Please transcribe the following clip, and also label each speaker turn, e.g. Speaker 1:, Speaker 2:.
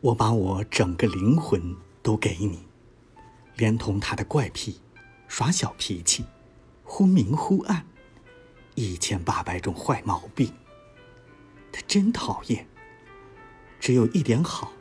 Speaker 1: 我把我整个灵魂都给你。连同他的怪癖耍小脾气忽明忽暗一千八百种坏毛病。他真讨厌。只有一点好